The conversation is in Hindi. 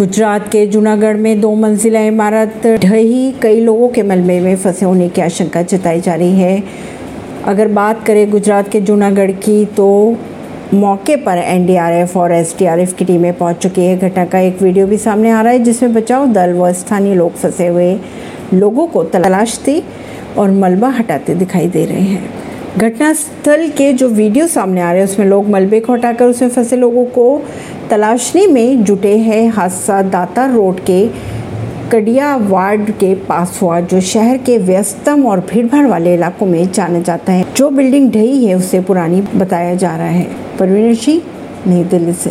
गुजरात के जूनागढ़ में दो मंजिला इमारत, ढही कई लोगों के मलबे में फंसे होने की आशंका जताई जा रही है। अगर बात करें गुजरात के जूनागढ़ की तो मौके पर एनडीआरएफ और एसडीआरएफ की टीमें पहुँच चुकी है। घटना का एक वीडियो भी सामने आ रहा है, जिसमें बचाव दल व स्थानीय लोग फंसे हुए लोगों को तलाशते और मलबा हटाते दिखाई दे रहे हैं। घटनास्थल के जो वीडियो सामने आ रहे हैं, उसमें लोग मलबे को हटाकर उसमें फंसे लोगों को तलाशने में जुटे हैं हादसा दाता रोड के कडिया वार्ड के पास हुआ, जो शहर के व्यस्तम और भीड़भाड़ वाले इलाकों में जाना जाता है। जो बिल्डिंग ढही है, उसे पुरानी बताया जा रहा है। परवीन सिंह नई दिल्ली से।